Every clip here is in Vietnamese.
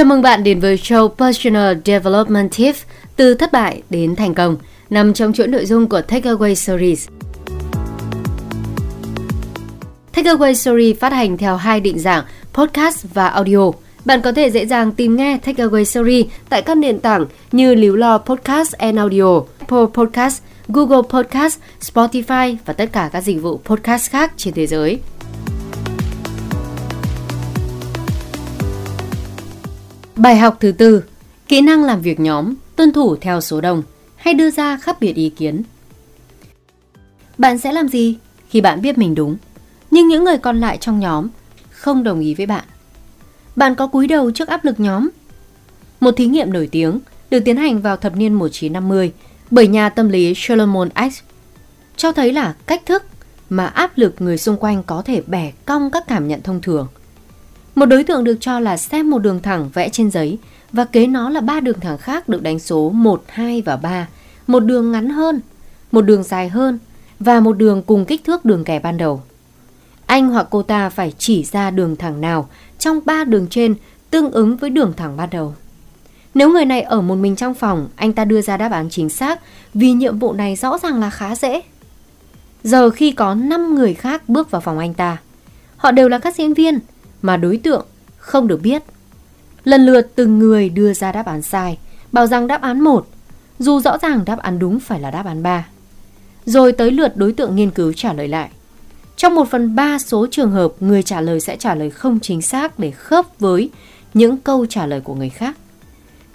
Chào mừng bạn đến với show Personal Development Tips từ thất bại đến thành công, nằm trong chuỗi nội dung của Takeaway Series. Takeaway Series phát hành theo hai định dạng podcast và audio. Bạn có thể dễ dàng tìm nghe Takeaway Series tại các nền tảng như Líu Lo Podcast and Audio, Apple Podcast, Google Podcast, Spotify và tất cả các dịch vụ podcast khác trên thế giới. Bài học thứ tư, kỹ năng làm việc nhóm, tuân thủ theo số đông hay đưa ra khác biệt ý kiến. Bạn sẽ làm gì khi bạn biết mình đúng, nhưng những người còn lại trong nhóm không đồng ý với bạn? Bạn có cúi đầu trước áp lực nhóm? Một thí nghiệm nổi tiếng được tiến hành vào thập niên 1950 bởi nhà tâm lý Solomon X cho thấy là cách thức mà áp lực người xung quanh có thể bẻ cong các cảm nhận thông thường – một đối tượng được cho là xem một đường thẳng vẽ trên giấy và kế nó là ba đường thẳng khác được đánh số 1, 2 và 3, một đường ngắn hơn, một đường dài hơn và một đường cùng kích thước đường kẻ ban đầu. Anh hoặc cô ta phải chỉ ra đường thẳng nào trong ba đường trên tương ứng với đường thẳng ban đầu. Nếu người này ở một mình trong phòng, anh ta đưa ra đáp án chính xác vì nhiệm vụ này rõ ràng là khá dễ. Giờ khi có 5 người khác bước vào phòng anh ta, họ đều là các diễn viên, mà đối tượng không được biết. Lần lượt từng người đưa ra đáp án sai, bảo rằng đáp án 1, dù rõ ràng đáp án đúng phải là đáp án 3. Rồi tới lượt đối tượng nghiên cứu trả lời lại. Trong một phần ba số trường hợp, người trả lời sẽ trả lời không chính xác để khớp với những câu trả lời của người khác.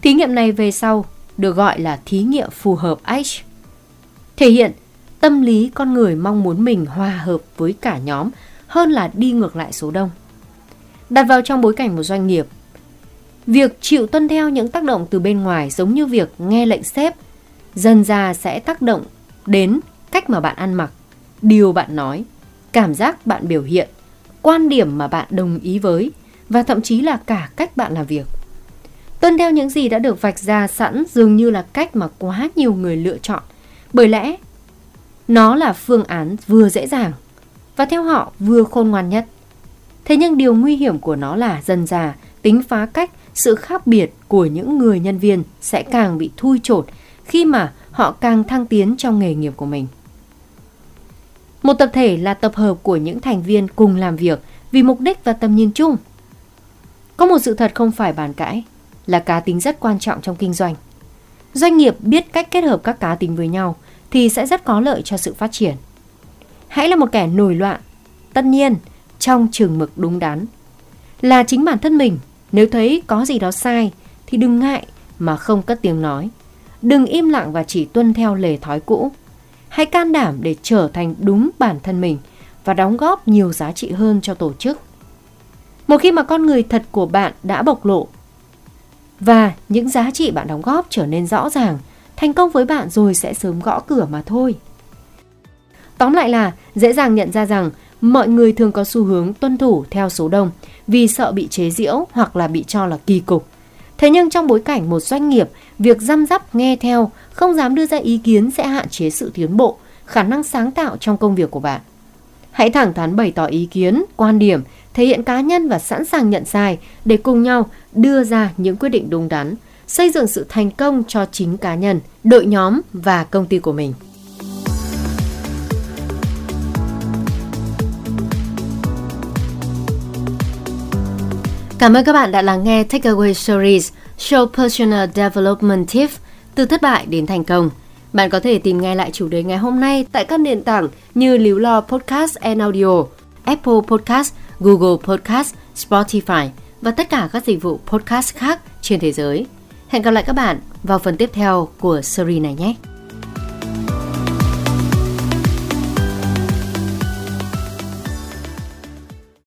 Thí nghiệm này về sau được gọi là thí nghiệm phù hợp H. Thể hiện tâm lý con người mong muốn mình hòa hợp với cả nhóm hơn là đi ngược lại số đông. Đặt vào trong bối cảnh một doanh nghiệp, việc chịu tuân theo những tác động từ bên ngoài giống như việc nghe lệnh sếp, dần ra sẽ tác động đến cách mà bạn ăn mặc, điều bạn nói, cảm giác bạn biểu hiện, quan điểm mà bạn đồng ý với và thậm chí là cả cách bạn làm việc. Tuân theo những gì đã được vạch ra sẵn dường như là cách mà quá nhiều người lựa chọn, bởi lẽ nó là phương án vừa dễ dàng và theo họ vừa khôn ngoan nhất. Thế nhưng điều nguy hiểm của nó là dần già, tính phá cách, sự khác biệt của những người nhân viên sẽ càng bị thui chột khi mà họ càng thăng tiến trong nghề nghiệp của mình. Một tập thể là tập hợp của những thành viên cùng làm việc vì mục đích và tầm nhìn chung. Có một sự thật không phải bàn cãi là cá tính rất quan trọng trong kinh doanh. Doanh nghiệp biết cách kết hợp các cá tính với nhau thì sẽ rất có lợi cho sự phát triển. Hãy là một kẻ nổi loạn. Tất nhiên, trong trường mực đúng đắn. Là chính bản thân mình, nếu thấy có gì đó sai thì đừng ngại mà không cất tiếng nói. Đừng im lặng và chỉ tuân theo lề thói cũ. Hãy can đảm để trở thành đúng bản thân mình và đóng góp nhiều giá trị hơn cho tổ chức. Một khi mà con người thật của bạn đã bộc lộ và những giá trị bạn đóng góp trở nên rõ ràng, thành công với bạn rồi sẽ sớm gõ cửa mà thôi. Tóm lại là dễ dàng nhận ra rằng mọi người thường có xu hướng tuân thủ theo số đông vì sợ bị chế giễu hoặc là bị cho là kỳ cục. Thế nhưng trong bối cảnh một doanh nghiệp, việc răm rắp nghe theo, không dám đưa ra ý kiến sẽ hạn chế sự tiến bộ, khả năng sáng tạo trong công việc của bạn. Hãy thẳng thắn bày tỏ ý kiến, quan điểm, thể hiện cá nhân và sẵn sàng nhận sai để cùng nhau đưa ra những quyết định đúng đắn, xây dựng sự thành công cho chính cá nhân, đội nhóm và công ty của mình. Cảm ơn các bạn đã lắng nghe Takeaway Stories Show Personal Development Tips từ thất bại đến thành công. Bạn có thể tìm nghe lại chủ đề ngày hôm nay tại các nền tảng như Líu Lo Podcast and Audio, Apple Podcast, Google Podcast, Spotify và tất cả các dịch vụ podcast khác trên thế giới. Hẹn gặp lại các bạn vào phần tiếp theo của series này nhé!